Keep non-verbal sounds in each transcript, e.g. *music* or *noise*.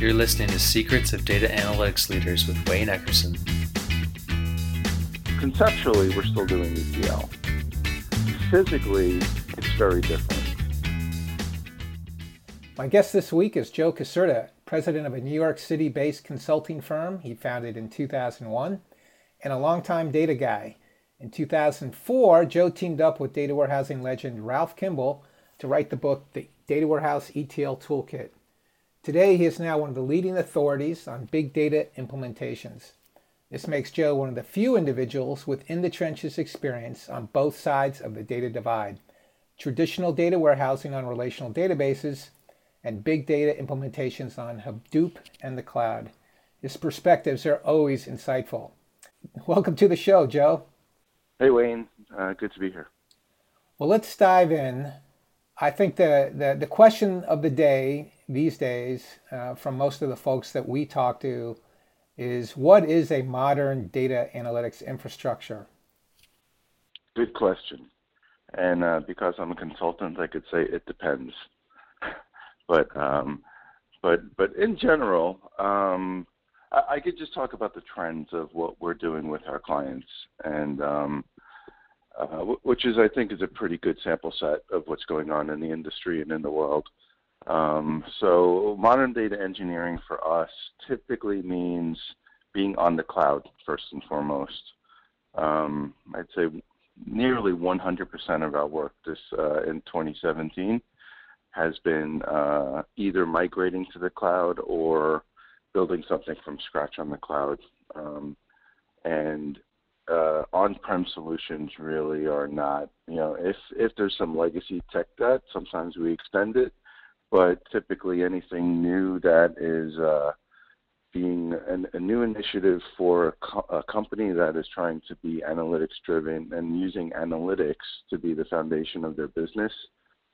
You're listening to Secrets of Data Analytics Leaders with Wayne Eckerson. Conceptually, we're still doing ETL. Physically, it's very different. My guest this week is Joe Caserta, president of a New York City based consulting firm he founded in 2001 and a longtime data guy. In 2004, Joe teamed up with data warehousing legend Ralph Kimball to write the book, The Data Warehouse ETL Toolkit. Today, he is now one of the leading authorities on big data implementations. This makes Joe one of the few individuals with in the trenches experience on both sides of the data divide traditional data warehousing on relational databases and big data implementations on Hadoop and the cloud. His perspectives are always insightful. Welcome to the show, Joe. Hey, Wayne. Uh, good to be here. Well, let's dive in. I think the, the, the question of the day these days uh, from most of the folks that we talk to is what is a modern data analytics infrastructure? Good question. And uh, because I'm a consultant, I could say it depends. *laughs* but um, but but in general, um, I, I, could just talk about the trends of what we're doing with our clients, and um, uh, which is I think is a pretty good sample set of what's going on in the industry and in the world. Um, so modern data engineering for us typically means being on the cloud first and foremost. Um, I'd say nearly 100% of our work this uh, in 2017 has been uh, either migrating to the cloud or building something from scratch on the cloud. Um, and uh, on-prem solutions really are not, you know, if if there's some legacy tech debt, sometimes we extend it, but typically anything new that is uh, being an, a new initiative for a, co- a, company that is trying to be analytics driven and using analytics to be the foundation of their business,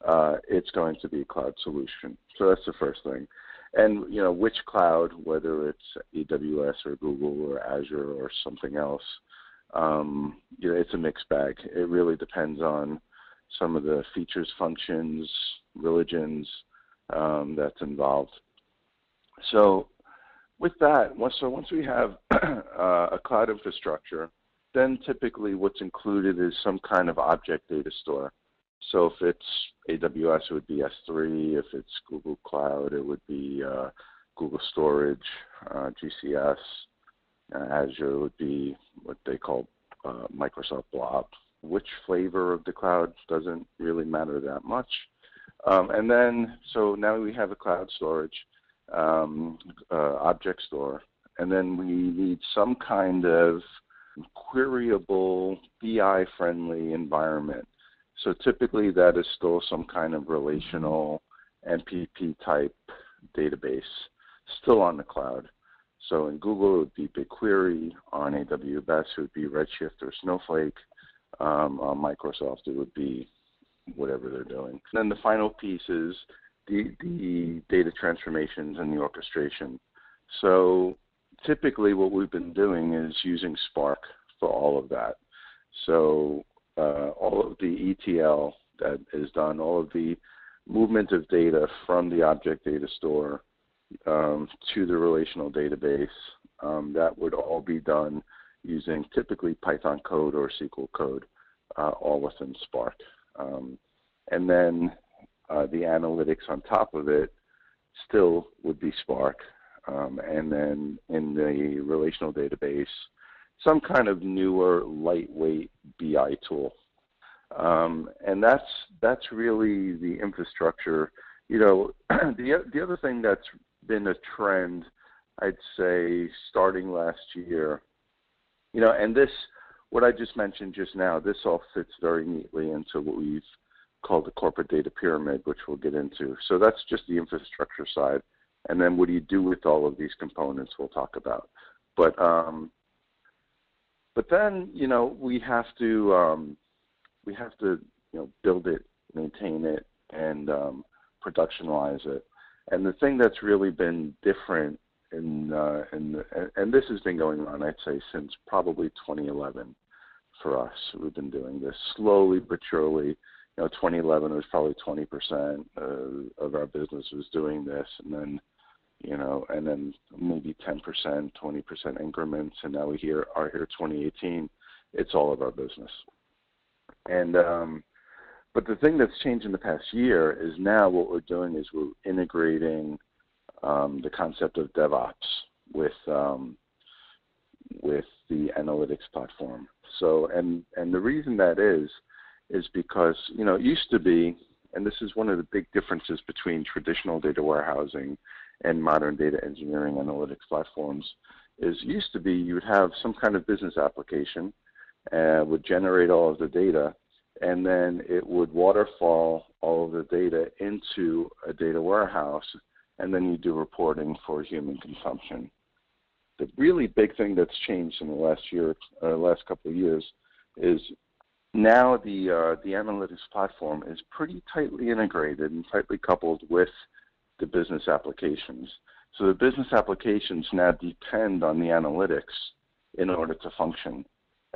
uh, it's going to be a cloud solution. So that's the first thing. And you know which cloud, whether it's AWS or Google or Azure or something else, um, you know it's a mixed bag. It really depends on some of the features, functions, religions um, that's involved. So with that, once, so once we have *clears throat* uh, a cloud infrastructure, then typically what's included is some kind of object data store. So if it's AWS, it would be S3. If it's Google Cloud, it would be uh, Google Storage, uh, GCS. Uh, Azure would be what they call uh, Microsoft Blob. Which flavor of the cloud doesn't really matter that much. Um, and then, so now we have a cloud storage um, uh, object store, and then we need some kind of queryable, BI-friendly environment. So typically, that is still some kind of relational MPP type database, still on the cloud. So in Google, it would be BigQuery. On AWS, it would be Redshift or Snowflake. Um, on Microsoft, it would be whatever they're doing. And then the final piece is the, the data transformations and the orchestration. So typically what we've been doing is using Spark for all of that. So uh, all of the ETL that is done, all of the movement of data from the object data store um, to the relational database, um, that would all be done using typically Python code or SQL code, uh, all within Spark. Um, and then uh, the analytics on top of it still would be Spark. Um, and then in the relational database, some kind of newer, lightweight BI tool. Um, and that's that's really the infrastructure. You know, *clears throat* the the other thing that's been a trend, I'd say, starting last year. You know, and this, what I just mentioned just now, this all fits very neatly into what we've called the corporate data pyramid, which we'll get into. So that's just the infrastructure side. And then what do you do with all of these components we'll talk about. But um, but then, you know, we have to um, we have to, you know, build it, maintain it, and um, productionalize it. And the thing that's really been different in, uh, in the, and this has been going on, I'd say, since probably 2011 for us. We've been doing this slowly but surely you know, 2011 was probably 20% uh, of our business was doing this, and then you know, and then maybe 10%, 20% increments, and now we hear are here 2018. It's all of our business. And um, but the thing that's changed in the past year is now what we're doing is we're integrating um, the concept of DevOps with um, with the analytics platform. So and and the reason that is is because you know it used to be, and this is one of the big differences between traditional data warehousing and modern data engineering analytics platforms. Is used to be you would have some kind of business application, uh, would generate all of the data, and then it would waterfall all of the data into a data warehouse, and then you do reporting for human consumption. The really big thing that's changed in the last year, uh, last couple of years, is now the uh, the analytics platform is pretty tightly integrated and tightly coupled with the business applications. So the business applications now depend on the analytics in order to function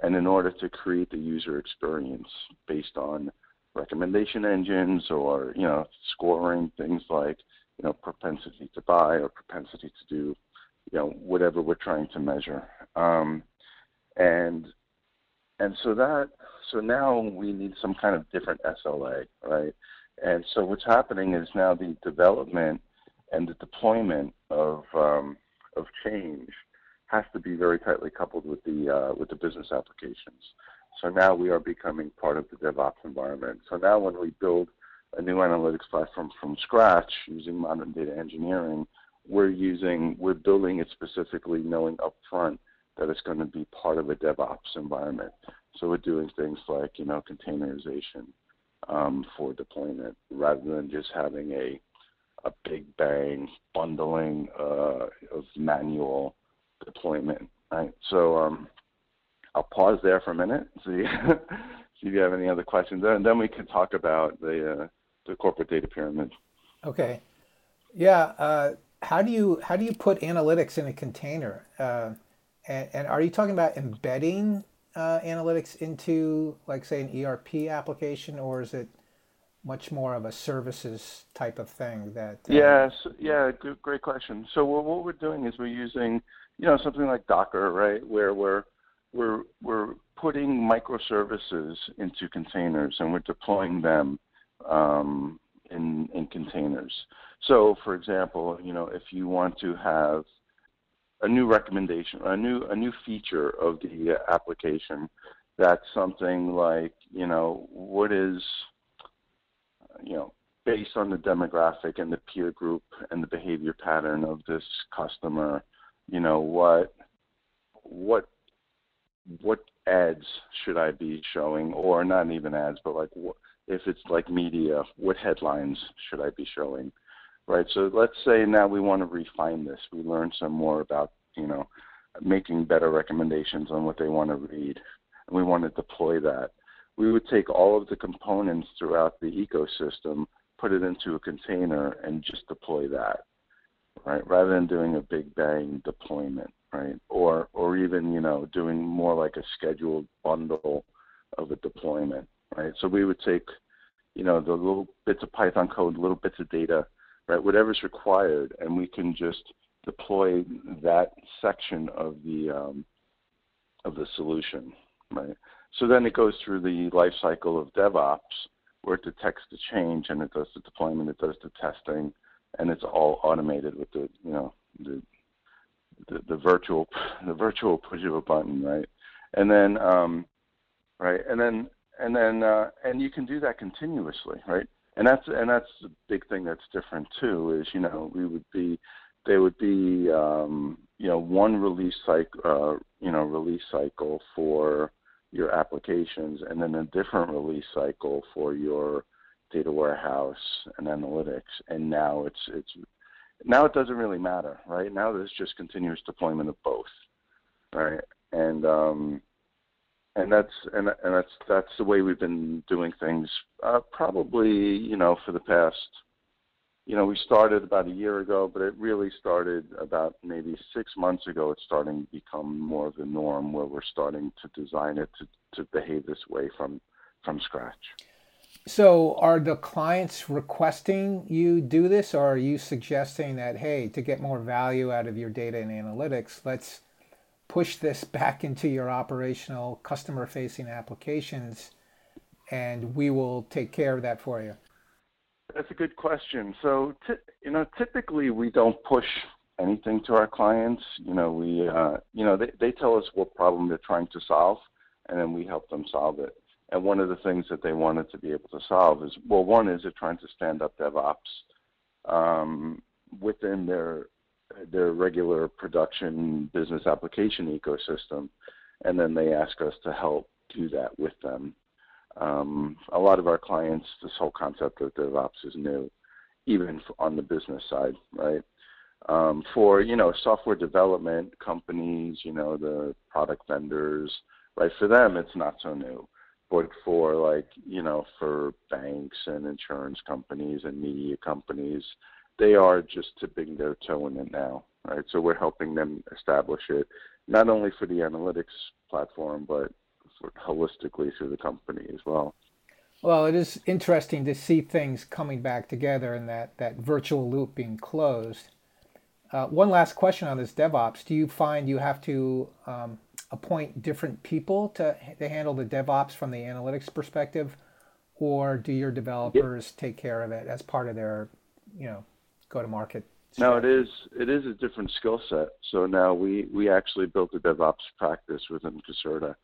and in order to create the user experience based on recommendation engines or you know scoring things like you know propensity to buy or propensity to do you know whatever we're trying to measure um, and and so that so now we need some kind of different SLA right and so what's happening is now the development and the deployment of um, of change has to be very tightly coupled with the uh, with the business applications. So now we are becoming part of the DevOps environment. So now when we build a new analytics platform from scratch using modern data engineering, we're using we're building it specifically knowing upfront that it's going to be part of a DevOps environment. So we're doing things like you know containerization um, for deployment rather than just having a a big bang bundling uh, of manual deployment, right? So um, I'll pause there for a minute, *laughs* see see if you have any other questions, and then we can talk about the uh, the corporate data pyramid. Okay, yeah. Uh, how do you how do you put analytics in a container? Uh, and, and, are you talking about embedding uh, analytics into, like, say, an ERP application, or is it much more of a services type of thing? That uh, yes, yeah, great question. So what we're doing is we're using you know something like Docker, right, where we're we're we're putting microservices into containers and we're deploying them um, in in containers. So, for example, you know, if you want to have a new recommendation, a new a new feature of the application, that's something like you know what is you know based on the demographic and the peer group and the behavior pattern of this customer you know what what what ads should I be showing, or not even ads, but like if it's like media, what headlines should I be showing, right? So let's say now we want to refine this. We learn some more about you know making better recommendations on what they want to read, and we want to deploy that. We would take all of the components throughout the ecosystem, put it into a container, and just deploy that right? Rather than doing a big bang deployment, right? Or or even you know doing more like a scheduled bundle of a deployment, right? So we would take you know the little bits of Python code, little bits of data, right? Whatever's required, and we can just deploy that section of the um, of the solution, right? So then it goes through the life cycle of DevOps, where it detects the change and it does the deployment, it does the testing, and it's all automated with the you know the the, the virtual the virtual push of a button, right? And then um, right, and then and then uh, and you can do that continuously, right? And that's and that's the big thing that's different too. Is you know we would be there would be um, you know one release cycle uh, you know release cycle for your applications, and then a different release cycle for your data warehouse and analytics, and now it's it's now it doesn't really matter, right? Now there's just continuous deployment of both, right? And um, and that's and and that's that's the way we've been doing things. Uh, probably, you know, for the past, you know, we started about a year ago, but it really started about maybe six months ago. It's starting to become more of the norm, where we're starting to design it to to behave this way from from scratch. So, are the clients requesting you do this, or are you suggesting that, hey, to get more value out of your data and analytics, let's push this back into your operational customer facing applications and we will take care of that for you? That's a good question. So, t- you know, typically we don't push anything to our clients. You know, we, uh, you know, they, they tell us what problem they're trying to solve, and then we help them solve it. And one of the things that they wanted to be able to solve is, well, one is they're trying to stand up DevOps um, within their their regular production business application ecosystem, and then they ask us to help do that with them. Um, a lot of our clients, this whole concept of DevOps is new, even on the business side, right? Um, for you know software development companies, you know the product vendors, right? For them, it's not so new, but for like you know for banks and insurance companies and media companies, they are just tipping their toe in it now, right? So we're helping them establish it, not only for the analytics platform, but holistically through the company as well. Well, it is interesting to see things coming back together and that, that virtual loop being closed. Uh, one last question on this DevOps. Do you find you have to um, appoint different people to, to handle the DevOps from the analytics perspective, or do your developers take care of it as part of their, you know, go to market? No, it is it is a different skill set. So now we we actually built a DevOps practice within Caserta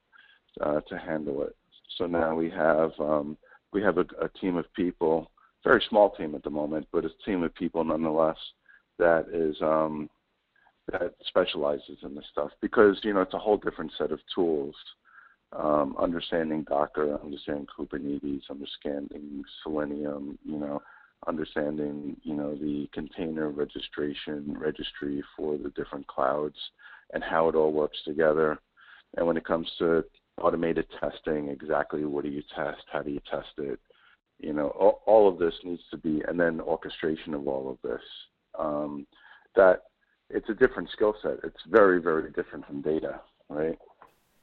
uh, to handle it. So now we have um, we have a, a team of people, very small team at the moment, but a team of people nonetheless that is um, that specializes in this stuff because you know it's a whole different set of tools. Um, understanding Docker, understanding Kubernetes, understanding Selenium, you know, understanding you know the container registration registry for the different clouds and how it all works together. And when it comes to automated testing, exactly what do you test, how do you test it, you know, all, all of this needs to be, and then orchestration of all of this. Um, that it's a different skill set. It's very, very different from data, right?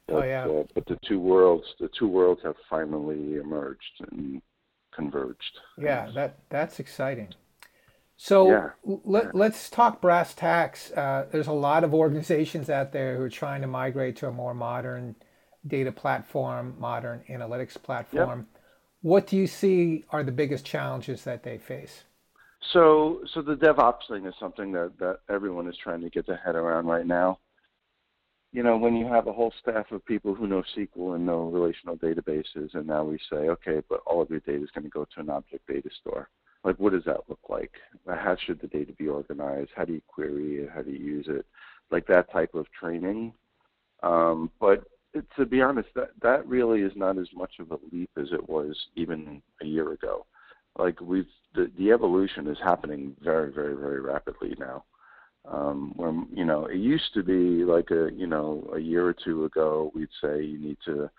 But, oh yeah. Uh, but the two worlds, the two worlds have finally emerged and converged. Yeah, that that's exciting. So yeah. let, let's talk brass tacks. Uh, there's a lot of organizations out there who are trying to migrate to a more modern data platform, modern analytics platform. Yep. What do you see are the biggest challenges that they face? So, so the DevOps thing is something that, that everyone is trying to get their head around right now. You know, when you have a whole staff of people who know SQL and know relational databases, and now we say, okay, but all of your data is going to go to an object data store. Like, what does that look like? How should the data be organized? How do you query it? How do you use it? Like that type of training. Um, but to be honest, that that really is not as much of a leap as it was even a year ago. Like we've the the evolution is happening very very very rapidly now. Um, where you know it used to be like a you know a year or two ago we'd say you need to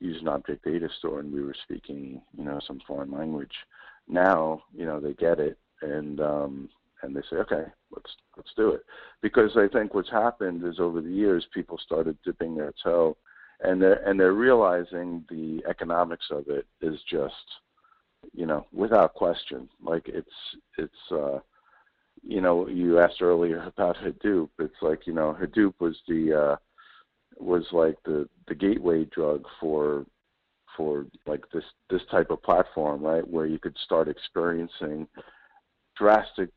use an object data store and we were speaking you know some foreign language. Now you know they get it and um, and they say, okay, let's let's do it. Because I think what's happened is over the years people started dipping their toe and they're and they're realizing the economics of it is just you know without question like it's it's uh you know you asked earlier about hadoop it's like you know hadoop was the uh was like the the gateway drug for for like this this type of platform right where you could start experiencing drastic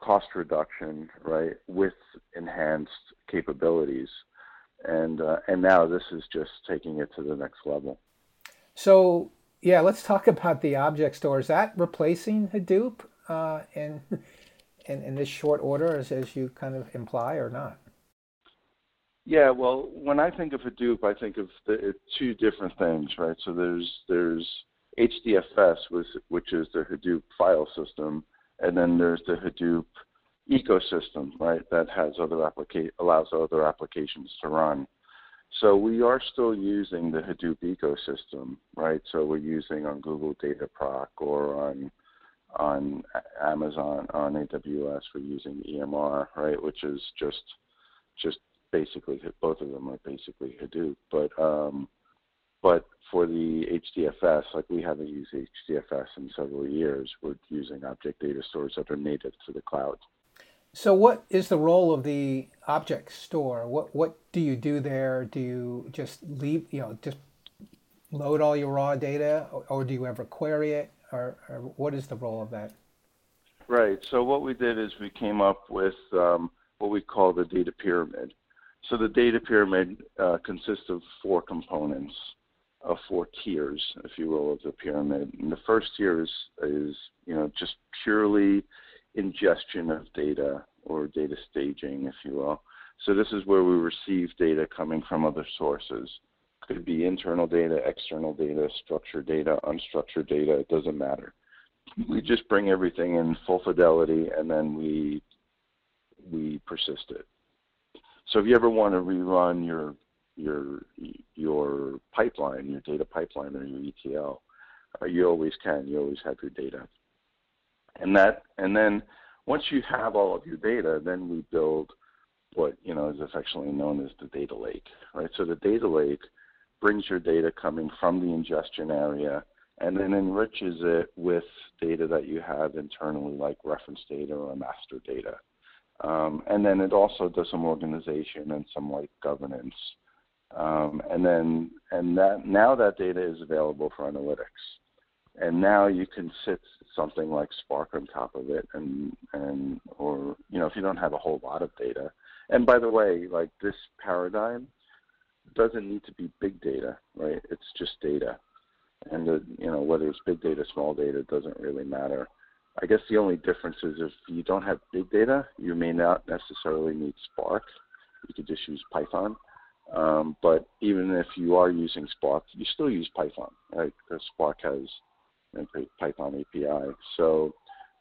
cost reduction right with enhanced capabilities and uh, and now this is just taking it to the next level. So yeah, let's talk about the object store. Is that replacing Hadoop uh, in, *laughs* in in this short order, as as you kind of imply, or not? Yeah, well, when I think of Hadoop, I think of the, two different things, right? So there's there's HDFS, which is the Hadoop file system, and then there's the Hadoop ecosystem, right, that has other applica- allows other applications to run. So we are still using the Hadoop ecosystem, right? So we're using on Google Dataproc or on on Amazon on AWS we're using EMR, right, which is just just basically both of them are basically Hadoop, but um, but for the HDFS, like we haven't used HDFS in several years, we're using object data stores that are native to the cloud. So, what is the role of the object store? What what do you do there? Do you just leave, you know, just load all your raw data, or, or do you ever query it, or, or, what is the role of that? Right. So, what we did is we came up with um, what we call the data pyramid. So, the data pyramid uh, consists of four components, of four tiers, if you will, of the pyramid. And the first tier is, is you know, just purely ingestion of data or data staging, if you will. So this is where we receive data coming from other sources. Could be internal data, external data, structured data, unstructured data, it doesn't matter. We just bring everything in full fidelity and then we we persist it. So if you ever want to rerun your your your pipeline, your data pipeline or your ETL, uh, you always can. You always have your data. And that, and then once you have all of your data, then we build what you know is affectionately known as the data lake, right? So the data lake brings your data coming from the ingestion area and then enriches it with data that you have internally, like reference data or master data. Um, and then it also does some organization and some like governance. Um, and then and that now that data is available for analytics and now you can sit something like Spark on top of it, and and or you know if you don't have a whole lot of data. And by the way, like this paradigm doesn't need to be big data, right? It's just data, and the, you know whether it's big data, small data, doesn't really matter. I guess the only difference is if you don't have big data, you may not necessarily need Spark. You could just use Python. Um, but even if you are using Spark, you still use Python, right? Because Spark has and Python API. So,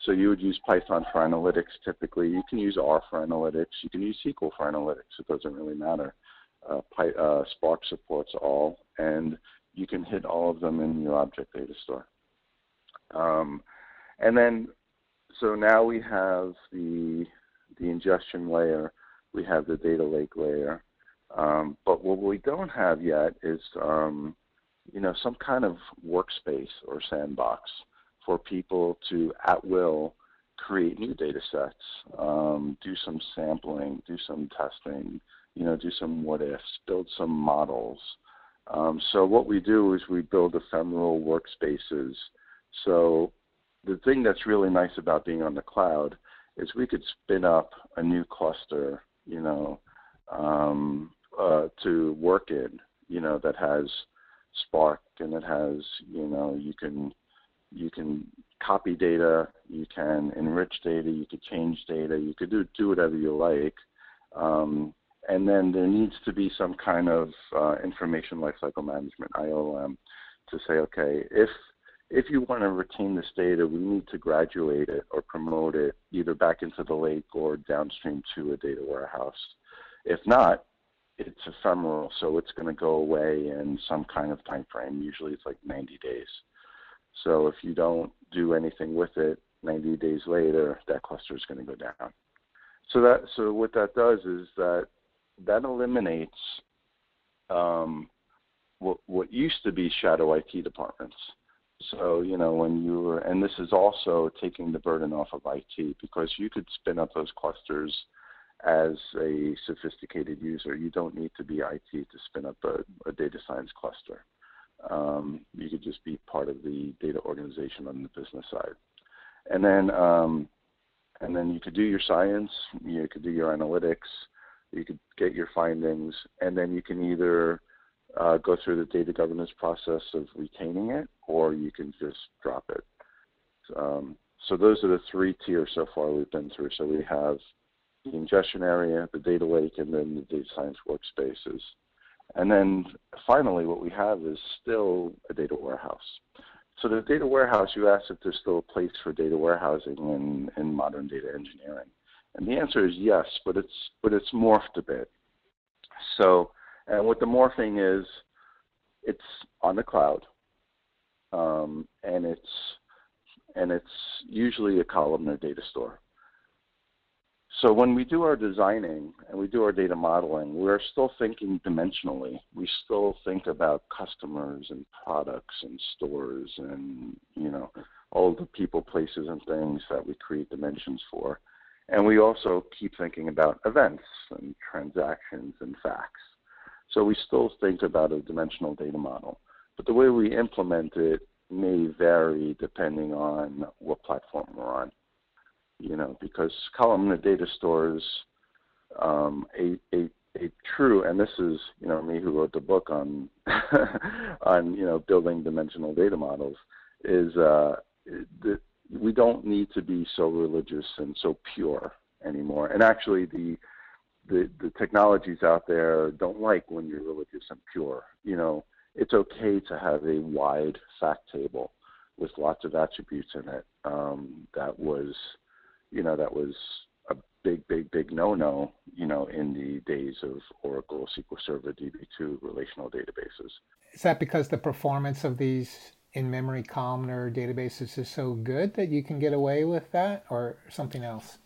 so you would use Python for analytics typically. You can use R for analytics. You can use SQL for analytics. It doesn't really matter. Uh, uh, Spark supports all, and you can hit all of them in your object data store. Um, and then, so now we have the the ingestion layer. We have the data lake layer. Um, but what we don't have yet is um, you know, some kind of workspace or sandbox for people to, at will, create new data sets, um, do some sampling, do some testing, you know, do some what ifs, build some models. Um, so what we do is we build ephemeral workspaces. So the thing that's really nice about being on the cloud is we could spin up a new cluster, you know, um, uh, to work in, you know, that has Spark, and it has you know you can you can copy data, you can enrich data, you could change data, you could do do whatever you like. Um, and then there needs to be some kind of uh, information lifecycle management (ILM) to say, okay, if if you want to retain this data, we need to graduate it or promote it either back into the lake or downstream to a data warehouse. If not, it's ephemeral, so it's going to go away in some kind of time frame. Usually, it's like 90 days. So if you don't do anything with it, 90 days later, that cluster is going to go down. So that so what that does is that that eliminates um, what what used to be shadow IT departments. So you know when you were, and this is also taking the burden off of IT because you could spin up those clusters as a sophisticated user. You don't need to be IT to spin up a, a data science cluster. Um, you could just be part of the data organization on the business side, and then um, and then you could do your science, you could do your analytics, you could get your findings, and then you can either uh, go through the data governance process of retaining it, or you can just drop it. Um, so those are the three tiers so far we've been through. So we have the ingestion area, the data lake, and then the data science workspaces. And then finally, what we have is still a data warehouse. So the data warehouse, you asked if there's still a place for data warehousing in, in modern data engineering. And the answer is yes, but it's but it's morphed a bit. So and what the morphing is, it's on the cloud, um, and it's and it's usually a columnar data store. so when we do our designing and we do our data modeling, we're still thinking dimensionally. We still think about customers and products and stores and you know all the people, places, and things that we create dimensions for. And we also keep thinking about events and transactions and facts. So we still think about a dimensional data model. But the way we implement it may vary depending on what platform we're on. You know, because columnar data stores um, a, a a true, and this is you know me who wrote the book on *laughs* on you know building dimensional data models, is uh, that we don't need to be so religious and so pure anymore. And actually, the the the technologies out there don't like when you're religious and pure. You know, it's okay to have a wide fact table with lots of attributes in it. Um, that was, you know, that was a big, big, big no-no. You know, in the days of Oracle, SQL Server, DB2 relational databases. Is that because the performance of these in-memory columnar databases is so good that you can get away with that, or something else?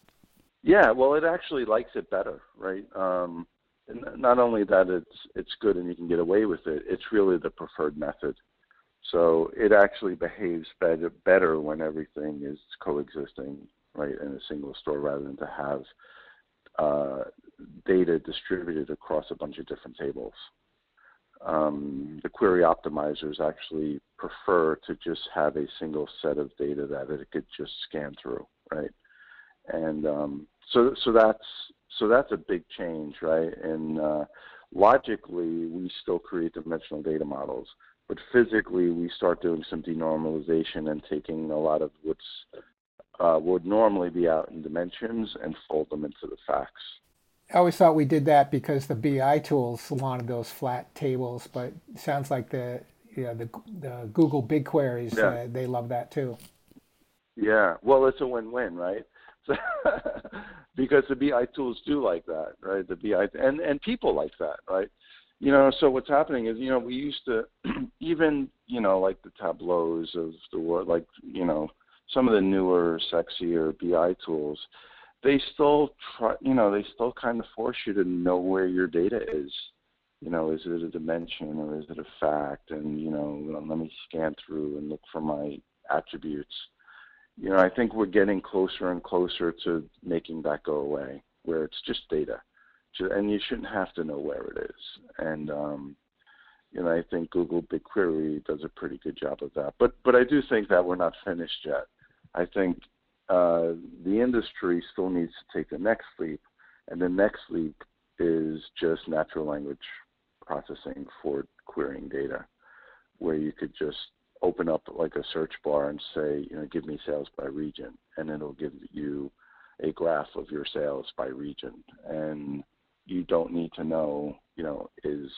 Yeah, well, it actually likes it better, right? Um, not only that it's it's good and you can get away with it, it's really the preferred method. So it actually behaves better better when everything is coexisting, right, in a single store rather than to have uh, data distributed across a bunch of different tables. Um, the query optimizers actually prefer to just have a single set of data that it could just scan through, right? And um, so, so that's so that's a big change, right? And uh, logically, we still create dimensional data models, but physically, we start doing some denormalization and taking a lot of what's uh, would normally be out in dimensions and fold them into the facts. I always thought we did that because the BI tools wanted those flat tables, but it sounds like the you know, the, the Google BigQueries yeah. uh, they love that too. Yeah, well, it's a win-win, right? *laughs* because the BI tools do like that, right? The BI and and people like that, right? You know, so what's happening is, you know, we used to *clears throat* even, you know, like the Tableaus of the world, like you know, some of the newer, sexier BI tools, they still try, you know, they still kind of force you to know where your data is. You know, is it a dimension or is it a fact? And you know, let me scan through and look for my attributes you know, I think we're getting closer and closer to making that go away, where it's just data, and you shouldn't have to know where it is. And um, you know, I think Google BigQuery does a pretty good job of that. But but I do think that we're not finished yet. I think uh, the industry still needs to take the next leap, and the next leap is just natural language processing for querying data, where you could just open up like a search bar and say, you know, give me sales by region, and it'll give you a graph of your sales by region. And you don't need to know, you know, is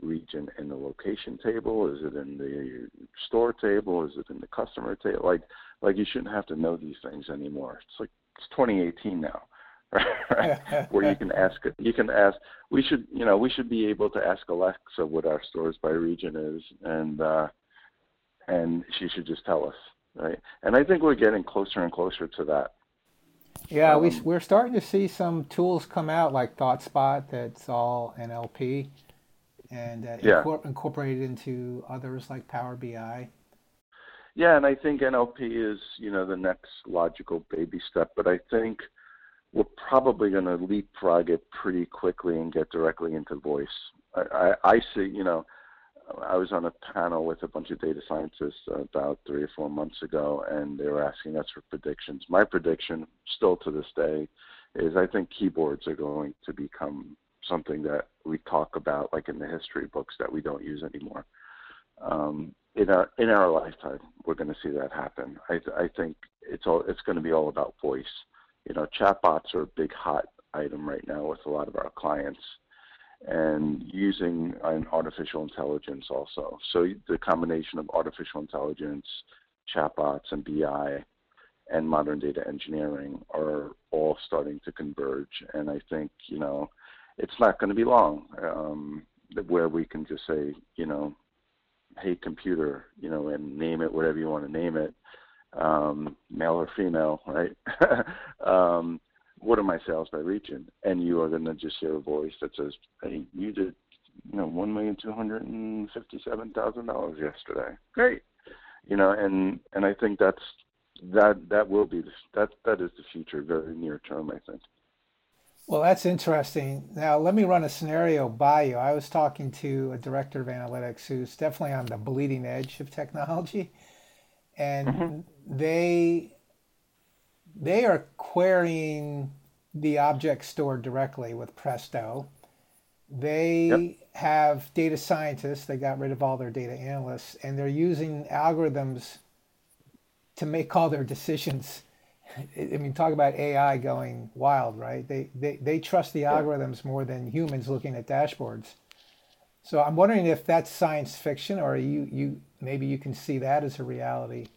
region in the location table? Is it in the store table? Is it in the customer table? Like, like you shouldn't have to know these things anymore. It's like it's 2018 now, *laughs* right? *laughs* Where you can ask it. You can ask. We should, you know, we should be able to ask Alexa what our stores by region is, and uh, and she should just tell us, right? And I think we're getting closer and closer to that. Yeah, um, we, we're starting to see some tools come out like ThoughtSpot that's all NLP and uh, yeah. incorpor- incorporated into others like Power BI. Yeah, and I think NLP is, you know, the next logical baby step, but I think we're probably going to leapfrog it pretty quickly and get directly into voice. I, I, I see, you know, I was on a panel with a bunch of data scientists about three or four months ago, and they were asking us for predictions. My prediction, still to this day, is I think keyboards are going to become something that we talk about, like in the history books, that we don't use anymore. Um, in our in our lifetime, we're going to see that happen. I, I think it's all it's going to be all about voice. You know, chatbots are a big hot item right now with a lot of our clients and using an artificial intelligence also. So the combination of artificial intelligence, chatbots, and BI, and modern data engineering are all starting to converge. And I think you know it's not going to be long um, where we can just say you know, hey computer, you know, and name it whatever you want to name it, um, male or female, right? *laughs* um, what are my sales by region? And you are going to just hear a voice that says, hey, you did, you know, one million two hundred and fifty-seven thousand dollars yesterday. Great, you know, and and I think that's that that will be the, that that is the future, very near term, I think. Well, that's interesting. Now, let me run a scenario by you. I was talking to a director of analytics who's definitely on the bleeding edge of technology, and mm-hmm. they they are querying the object store directly with Presto. They yep. have data scientists. They got rid of all their data analysts, and they're using algorithms to make all their decisions. I mean, talk about AI going wild, right? They they, they trust the algorithms more than humans looking at dashboards. So I'm wondering if that's science fiction, or you you maybe you can see that as a reality.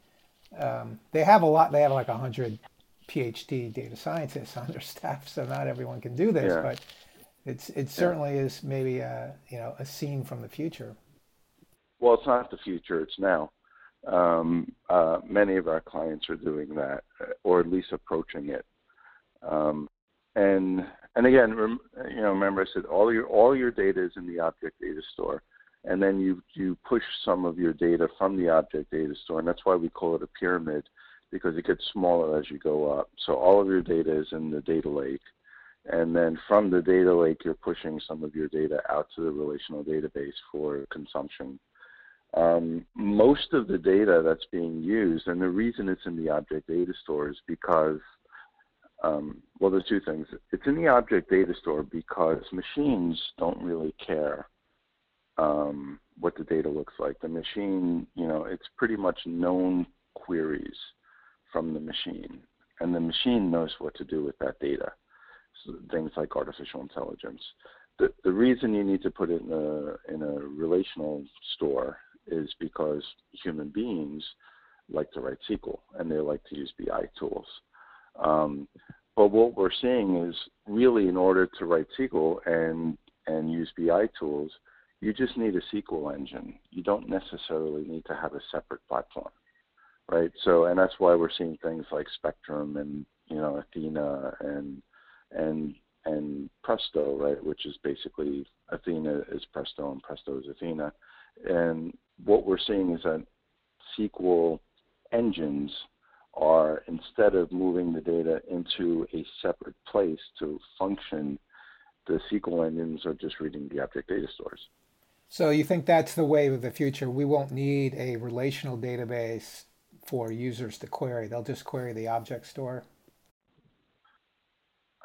Um, they have a lot. They have like a hundred PhD data scientists *laughs* on their staff, so not everyone can do this, yeah. but it's it certainly yeah. is maybe a you know a scene from the future. Well, it's not the future; it's now. Um, uh, many of our clients are doing that, or at least approaching it. Um, and and again, rem, you know, remember I said all your all your data is in the object data store, and then you you push some of your data from the object data store, and that's why we call it a pyramid because it gets smaller as you go up. So all of your data is in the data lake. And then from the data lake, you're pushing some of your data out to the relational database for consumption. Um, most of the data that's being used, and the reason it's in the object data store is because, um, well, there's two things. It's in the object data store because machines don't really care um, what the data looks like. The machine, you know, it's pretty much known queries from the machine, and the machine knows what to do with that data. So things like artificial intelligence. The, the reason you need to put it in a, in a relational store is because human beings like to write SQL and they like to use BI tools. Um, but what we're seeing is really in order to write SQL and, and use BI tools, you just need a SQL engine. You don't necessarily need to have a separate platform right? So, and that's why we're seeing things like Spectrum and you know Athena and and and Presto, right? Which is basically Athena is Presto and Presto is Athena. And what we're seeing is that SQL engines are instead of moving the data into a separate place to function, the SQL engines are just reading the object data stores. So you think that's the wave of the future? We won't need a relational database for users to query? They'll just query the object store?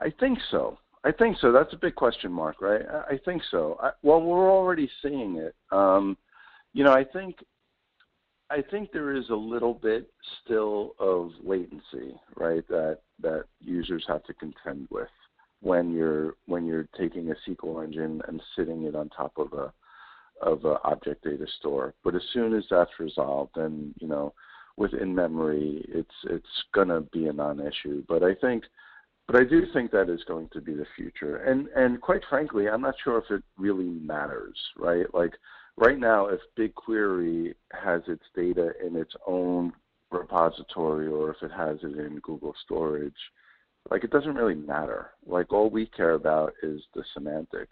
I think so. I think so. That's a big question mark, right? I think so. I, well, we're already seeing it. Um, you know, I think I think there is a little bit still of latency, right? That that users have to contend with when you're when you're taking a SQL engine and sitting it on top of a of a object data store. But as soon as that's resolved, then you know within memory, it's it's going to be a non-issue. But I think, but I do think that is going to be the future. And and quite frankly, I'm not sure if it really matters, right? Like right now, if BigQuery has its data in its own repository or if it has it in Google Storage, like it doesn't really matter. Like all we care about is the semantic.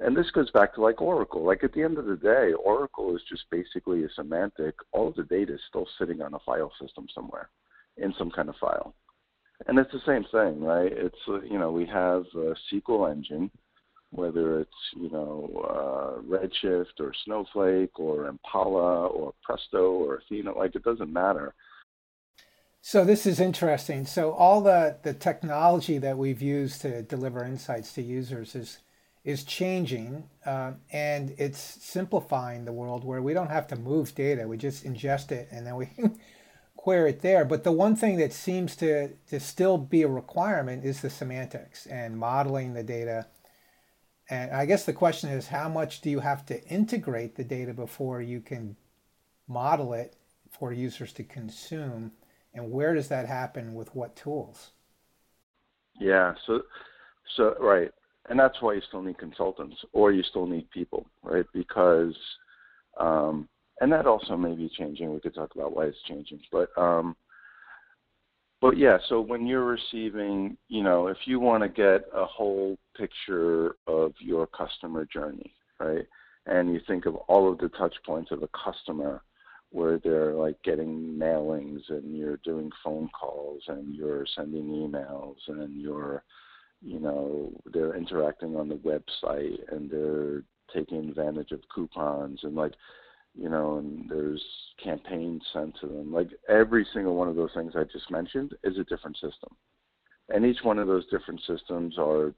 And this goes back to like Oracle. Like at the end of the day, Oracle is just basically a semantic. All of the data is still sitting on a file system somewhere in some kind of file. And it's the same thing, right? It's, uh, you know, we have a SQL engine, whether it's, you know, uh, Redshift or Snowflake or Impala or Presto or Athena, like it doesn't matter. So this is interesting. So all the, the technology that we've used to deliver insights to users is is changing uh, and it's simplifying the world where we don't have to move data. We just ingest it and then we *laughs* query it there. But the one thing that seems to, to still be a requirement is the semantics and modeling the data. And I guess the question is how much do you have to integrate the data before you can model it for users to consume? And where does that happen with what tools? Yeah, so so right and that's why you still need consultants or you still need people, right? Because, um, and that also may be changing. We could talk about why it's changing, but um, but yeah, so when you're receiving, you know, if you want to get a whole picture of your customer journey, right? And you think of all of the touch points of a customer where they're like getting mailings and you're doing phone calls and you're sending emails and you're you know they're interacting on the website and they're taking advantage of coupons and like you know, and there's campaigns sent to them. Like every single one of those things I just mentioned is a different system. And each one of those different systems are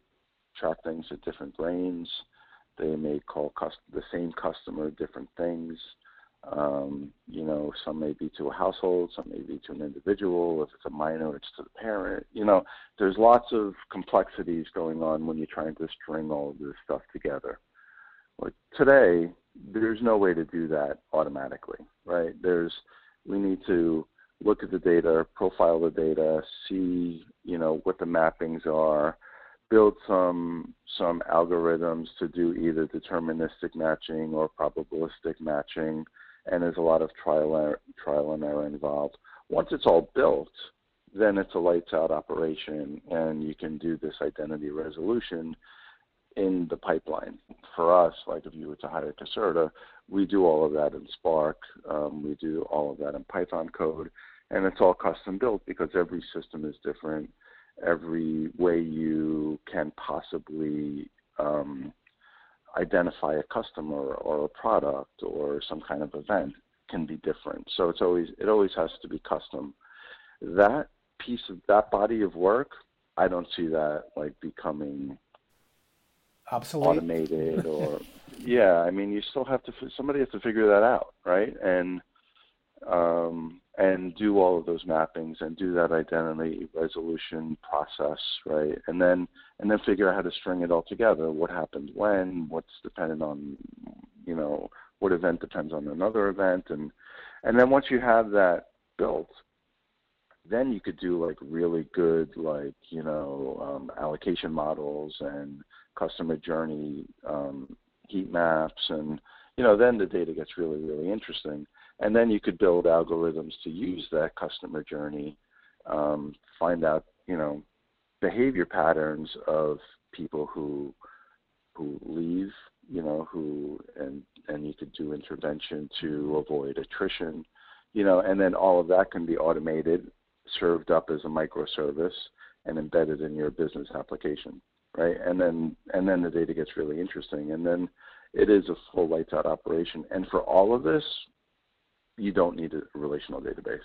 track things at different brains. They may call cust- the same customer different things. Um, you know, some may be to a household, some may be to an individual. If it's a minor, it's to the parent. You know, there's lots of complexities going on when you're trying to string all of this stuff together. Like today, there's no way to do that automatically, right? There's we need to look at the data, profile the data, see you know what the mappings are, build some some algorithms to do either deterministic matching or probabilistic matching, and there's a lot of trial error, trial and error involved. Once it's all built, then it's a lights out operation, and you can do this identity resolution in the pipeline. For us, like if you were to hire Caserta, we do all of that in Spark. Um, we do all of that in Python code, and it's all custom built because every system is different. Every way you can possibly um, identify a customer or a product or some kind of event can be different. So it's always it always has to be custom. That piece of that body of work, I don't see that like becoming obsolete? Automated *laughs* or yeah i mean you still have to somebody has to figure that out right? And um, and do all of those mappings and do that identity resolution process right? And then and then figure out how to string it all together. What happened when? What's dependent on you know what event depends on another event? And and then once you have that built then you could do like really good like you know um, allocation models and customer journey um, heat maps, and you know then the data gets really really interesting. And then you could build algorithms to use that customer journey, um, find out you know behavior patterns of people who who leave, you know, who and and you could do intervention to avoid attrition, you know, and then all of that can be automated, served up as a microservice, and embedded in your business application right? And then and then the data gets really interesting, and then it is a full lights out operation. And for all of this, you don't need a relational database,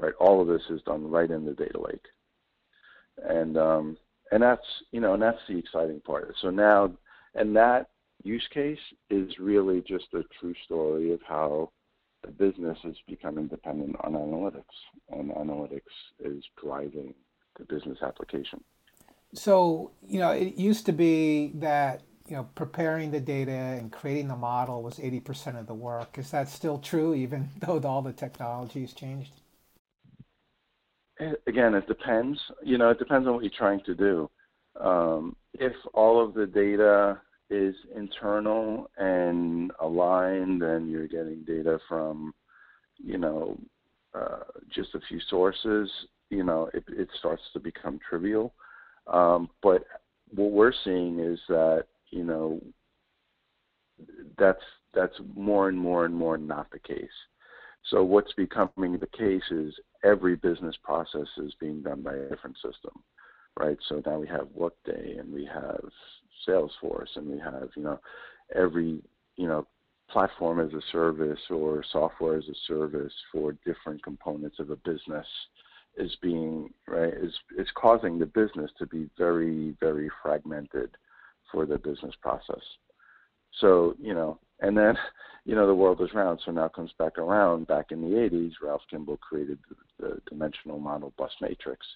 right? All of this is done right in the data lake, and um, and that's you know and that's the exciting part. So now and that use case is really just a true story of how the business is becoming dependent on analytics, and analytics is driving the business application. So, you know, it used to be that, you know, preparing the data and creating the model was 80% of the work. Is that still true, even *laughs* though all the technology has changed? Eh, again, it depends. You know, it depends on what you're trying to do. Um, if all of the data is internal and aligned, and you're getting data from, you know, uh, just a few sources, you know, it, it starts to become trivial. Um, but what we're seeing is that you know that's that's more and more and more not the case. So what's becoming the case is every business process is being done by a different system, right? So now we have Workday and we have Salesforce and we have you know every you know platform as a service or software as a service for different components of a business is being right is is causing the business to be very very fragmented for the business process. So you know, and then *laughs* you know the world is round. So now comes back around. Back in the 80s, Ralph Kimball created the, the dimensional model bus matrix.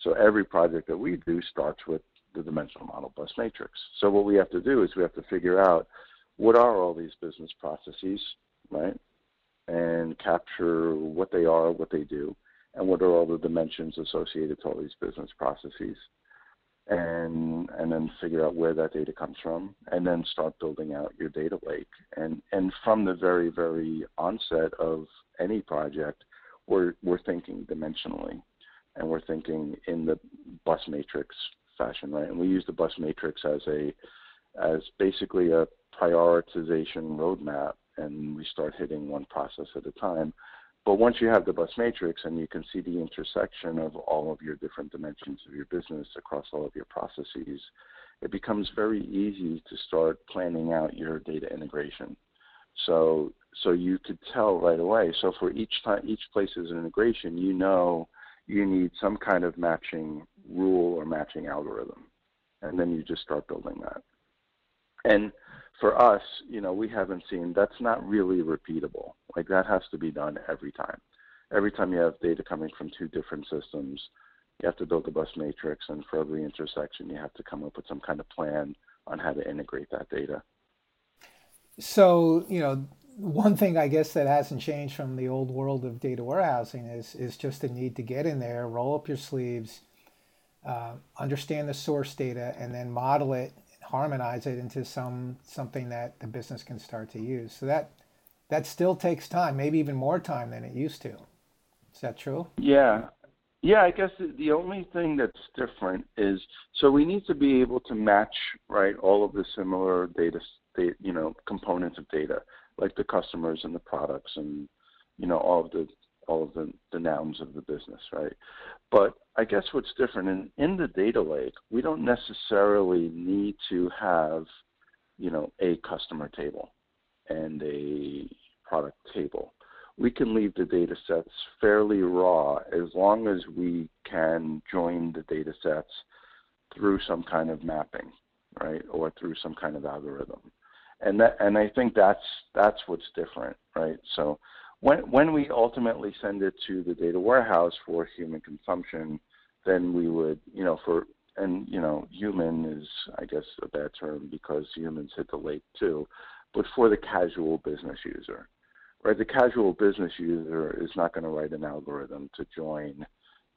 So every project that we do starts with the dimensional model bus matrix. So what we have to do is we have to figure out what are all these business processes, right? And capture what they are, what they do, and what are all the dimensions associated to all these business processes and and then figure out where that data comes from and then start building out your data lake and and from the very very onset of any project we're we're thinking dimensionally and we're thinking in the bus matrix fashion, right? And we use the bus matrix as a as basically a prioritization roadmap, and we start hitting one process at a time. But once you have the bus matrix and you can see the intersection of all of your different dimensions of your business across all of your processes, it becomes very easy to start planning out your data integration. So so you could tell right away. So for each time each place is an integration, you know you need some kind of matching rule or matching algorithm. And then you just start building that. And for us, you know, we haven't seen that's not really repeatable. Like that has to be done every time. Every time you have data coming from two different systems, you have to build a bus matrix, and for every intersection, you have to come up with some kind of plan on how to integrate that data. So, you know, one thing I guess that hasn't changed from the old world of data warehousing is is just the need to get in there, roll up your sleeves, uh, understand the source data, and then model it, harmonize it into some something that the business can start to use. So that that still takes time, maybe even more time than it used to. Is that true? Yeah, yeah, I guess the only thing that's different is so we need to be able to match right all of the similar data, you know, components of data like the customers and the products and you know all of the all of the, the nouns of the business, right? But I guess what's different in, in the data lake, we don't necessarily need to have, you know, a customer table and a product table. We can leave the data sets fairly raw as long as we can join the data sets through some kind of mapping, right? Or through some kind of algorithm and that and I think that's that's what's different, right? So when when we ultimately send it to the data warehouse for human consumption, then we would, you know, for and you know, human is I guess a bad term because humans hit the lake too, but for the casual business user, right? The casual business user is not going to write an algorithm to join,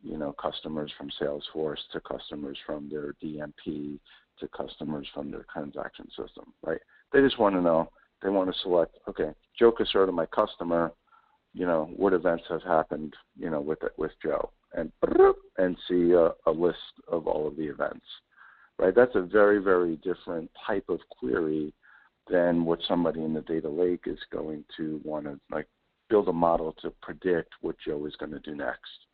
you know, customers from Salesforce to customers from their DMP to customers from their transaction system, right? They just want to know. They want to select. Okay, Joe Caserta, my customer. You know what events have happened. You know with with Joe, and and see a, a list of all of the events. Right. That's a very very different type of query than what somebody in the data lake is going to want to like build a model to predict what Joe is going to do next,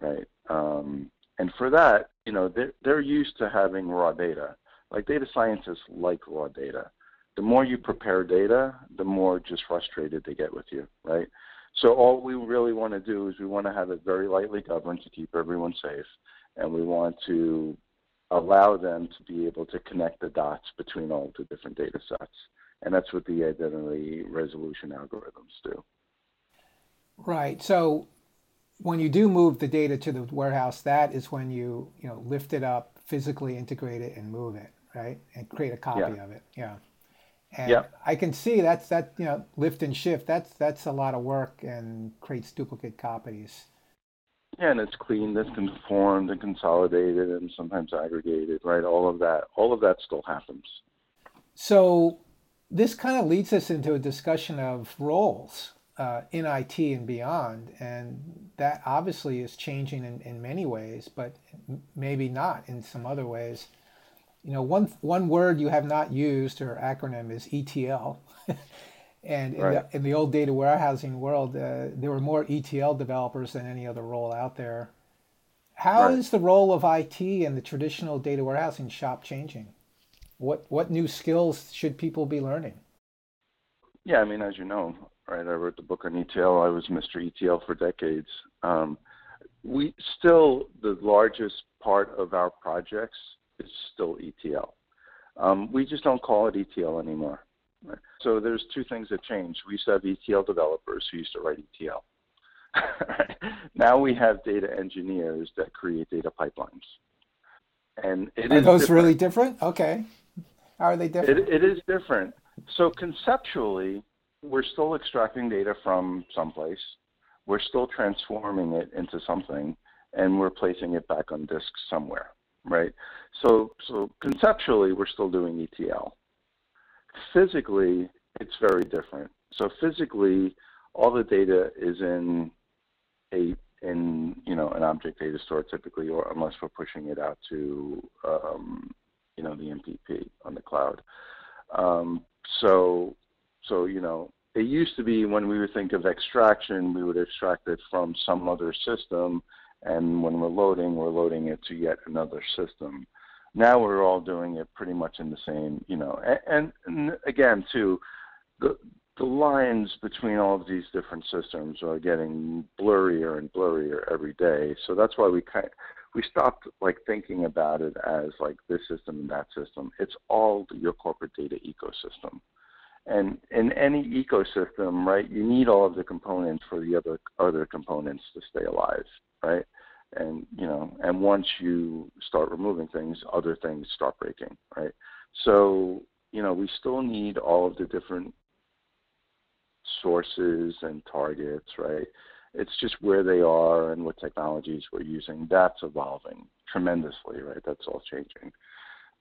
right? Um, and for that, you know, they're, they're used to having raw data. Like data scientists like raw data the more you prepare data, the more just frustrated they get with you, right? So all we really want to do is we want to have it very lightly governed to keep everyone safe, and we want to allow them to be able to connect the dots between all the different data sets. And that's what the identity resolution algorithms do. Right. So when you do move the data to the warehouse, that is when you, you know, lift it up, physically integrate it and move it, right? And create a copy yeah. of it. Yeah. And yep. I can see that's that you know lift and shift. That's that's a lot of work and creates duplicate copies. Yeah, and it's cleaned it's conformed and consolidated and sometimes aggregated. Right, all of that, all of that still happens. So this kind of leads us into a discussion of roles uh, in IT and beyond, and that obviously is changing in, in many ways, but maybe not in some other ways you know, one one word you have not used or acronym is ETL. *laughs* and in, right. the, in, the, old data warehousing world, uh, there were more ETL developers than any other role out there. How right. is the role of IT in the traditional data warehousing shop changing? What what new skills should people be learning? Yeah, I mean, as you know, right, I wrote the book on ETL. I was Mr. ETL for decades. Um, we still the largest part of our projects is still ETL. Um, we just don't call it ETL anymore. Right? So there's two things that changed. We used to have ETL developers who used to write ETL. *laughs* now we have data engineers that create data pipelines. And are those different. really different? Okay. How are they different? It, it is different. So conceptually, we're still extracting data from someplace. We're still transforming it into something, and we're placing it back on disk somewhere right? So, so conceptually, we're still doing ETL. Physically, it's very different. So physically, all the data is in a in you know an object data store typically, or unless we're pushing it out to um, you know the MPP on the cloud. Um, so so you know it used to be when we would think of extraction, we would extract it from some other system, and when we're loading, we're loading it to yet another system. Now we're all doing it pretty much in the same, you know, and, and again, too, the the lines between all of these different systems are getting blurrier and blurrier every day. So that's why we kind of, we stopped like thinking about it as like this system and that system. It's all your corporate data ecosystem. And in any ecosystem, right, you need all of the components for the other other components to stay alive, right? And you know, and once you start removing things, other things start breaking, right? So you know, we still need all of the different sources and targets, right? It's just where they are and what technologies we're using. That's evolving tremendously, right? That's all changing.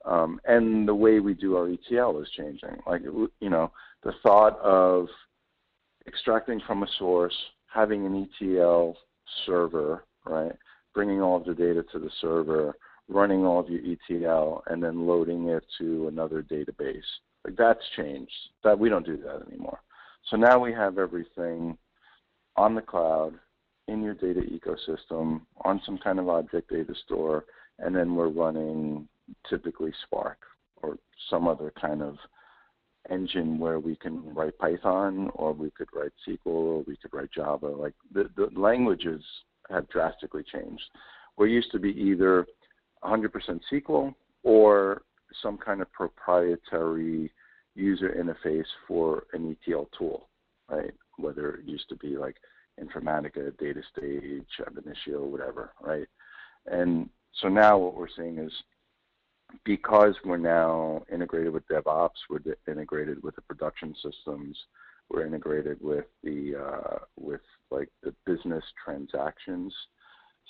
Um, and the way we do our ETL is changing. Like, you know, the thought of extracting from a source, having an ETL server, right? Bringing all of the data to the server, running all of your ETL, and then loading it to another database. Like that's changed. That we don't do that anymore. So now we have everything on the cloud in your data ecosystem on some kind of object data store, and then we're running typically Spark or some other kind of engine where we can write Python or we could write SQL or we could write Java. Like the, the languages have drastically changed. We used to be either 100% SQL or some kind of proprietary user interface for an ETL tool, right? Whether it used to be like Informatica, DataStage, Ab Initio, whatever, right? And so now what we're seeing is because we're now integrated with DevOps, we're integrated with the production systems, we're integrated with the uh, with like the business transactions.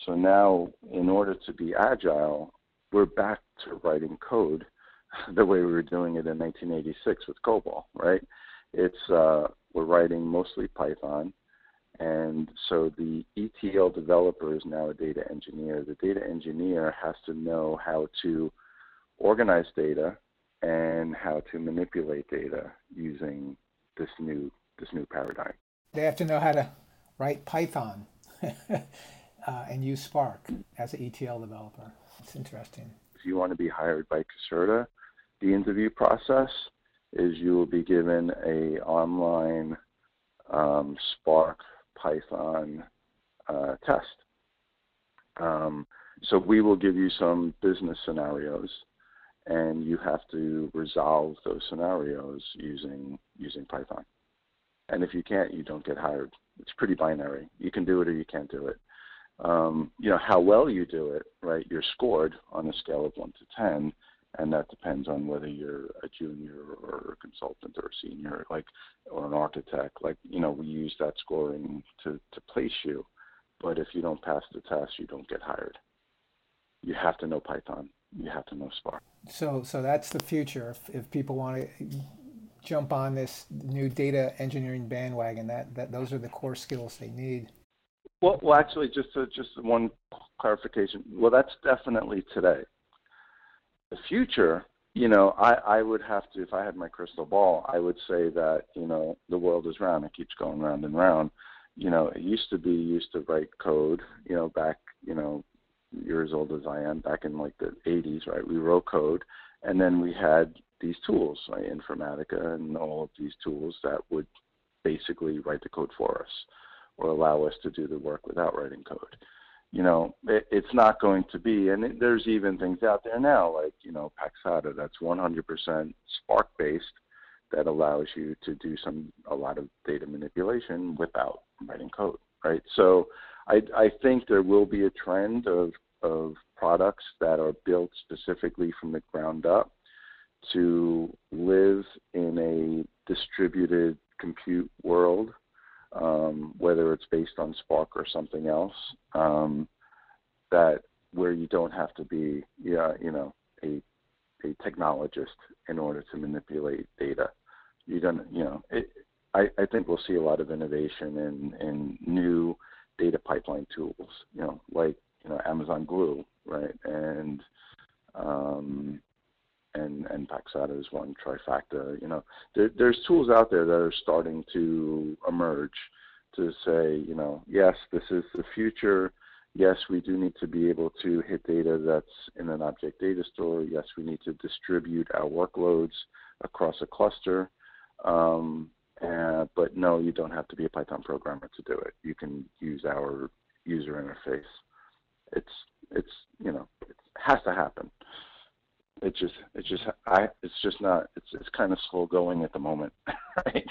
So now, in order to be agile, we're back to writing code *laughs* the way we were doing it in 1986 with COBOL, right? It's uh, we're writing mostly Python, and so the ETL developer is now a data engineer. The data engineer has to know how to organize data and how to manipulate data using this new this new paradigm. They have to know how to write Python *laughs* uh, and use Spark as an ETL developer. It's interesting. If you want to be hired by Caserta, the interview process is you will be given a online um, Spark Python uh, test. Um, so we will give you some business scenarios, and you have to resolve those scenarios using using Python. And if you can't, you don't get hired. It's pretty binary. You can do it or you can't do it. Um, you know how well you do it, right? You're scored on a scale of one to ten and that depends on whether you're a junior or a consultant or a senior, like or an architect. Like you know, we use that scoring to to place you, but if you don't pass the test, you don't get hired. You have to know Python. You have to know Spark. So so that's the future. If, if people want to jump on this new data engineering bandwagon, that that those are the core skills they need. Well, well, actually, just to, just one clarification. Well, that's definitely today the future, you know, I, I would have to, if I had my crystal ball, I would say that, you know, the world is round. It keeps going round and round. You know, it used to be used to write code, you know, back, you know, years old as I am, back in like the 80s, right? We wrote code. And then we had these tools? Informatica and all of these tools that would basically write the code for us or allow us to do the work without writing code you know, it, it's not going to be. And it, there's even things out there now, like you know, Paxata, that's 100% Spark based, that allows you to do some a lot of data manipulation without writing code, right? So, I, I think there will be a trend of of products that are built specifically from the ground up to live in a distributed compute world um, whether it's based on Spark or something else, um, that where you don't have to be, yeah, you know, a a technologist in order to manipulate data. You don't, you know, it, I, I think we'll see a lot of innovation in, in new data pipeline tools, you know, like you know Amazon Glue, right, and um, and and Paxata is one, Trifacta. You know, there, there's tools out there that are starting to emerge to say, you know, yes, this is the future. Yes, we do need to be able to hit data that's in an object data store. Yes, we need to distribute our workloads across a cluster. Um, uh, but no, you don't have to be a Python programmer to do it. You can use our user interface. It's it's you know it has to happen. It just it's just I it's just not it's it's kind of slow going at the moment. *laughs* Right?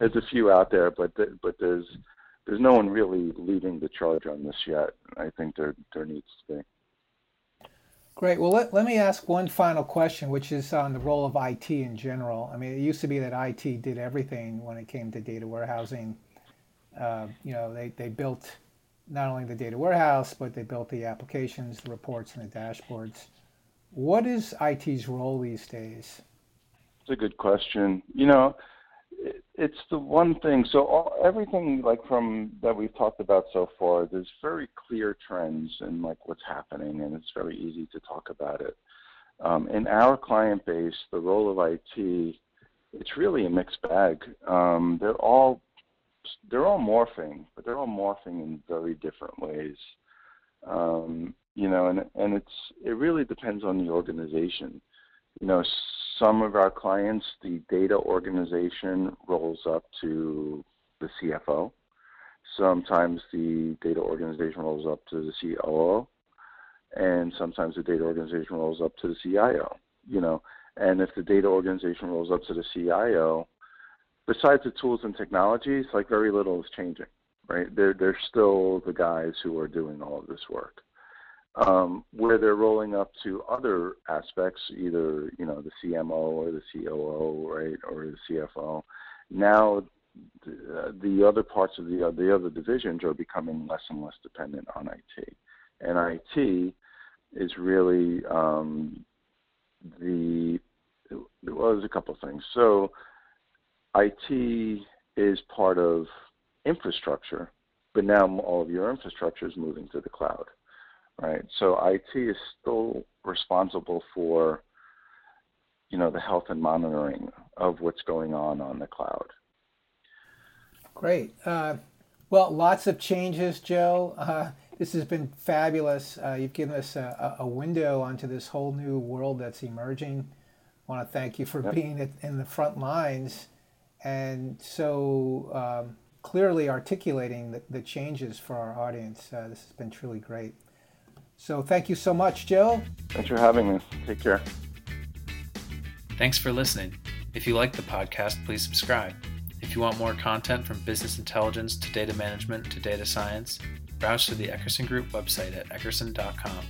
There's a few out there, but the, but there's there's no one really leading the charge on this yet. I think there there needs to be. Great. Well, let, let me ask one final question, which is on the role of IT in general. I mean, it used to be that IT did everything when it came to data warehousing. Uh, you know, they, they built not only the data warehouse, but they built the applications, the reports, and the dashboards. What is IT's role these days? It's a good question. You know, it's the one thing. So all, everything like from that we've talked about so far, there's very clear trends in like what's happening, and it's very easy to talk about it. Um, in our client base, the role of IT, it's really a mixed bag. Um, they're all they're all morphing, but they're all morphing in very different ways. Um, you know, and and it's it really depends on the organization. You know, some of our clients, the data organization rolls up to the CFO. Sometimes the data organization rolls up to the COO, and sometimes the data organization rolls up to the CIO. You know, and if the data organization rolls up to the CIO, besides the tools and technologies, like very little is changing, right? They're they're still the guys who are doing all of this work um, where they're rolling up to other aspects, either you know the CMO or the COO, right, or the CFO. Now, the, the other parts of the the other divisions are becoming less and less dependent on IT, and IT is really um, the well, there's a couple of things. So, IT is part of infrastructure, but now all of your infrastructure is moving to the cloud right? So IT is still responsible for, you know, the health and monitoring of what's going on on the cloud. Great. Uh, well, lots of changes, Joe. Uh, this has been fabulous. Uh, you've given us a, a, window onto this whole new world that's emerging. I want to thank you for yep. being in the front lines and so um, clearly articulating the, the, changes for our audience. Uh, this has been truly great. So thank you so much, Joe. Thanks for having me. Take care. Thanks for listening. If you like the podcast, please subscribe. If you want more content from business intelligence to data management to data science, browse to the Eckerson Group website at eckerson.com.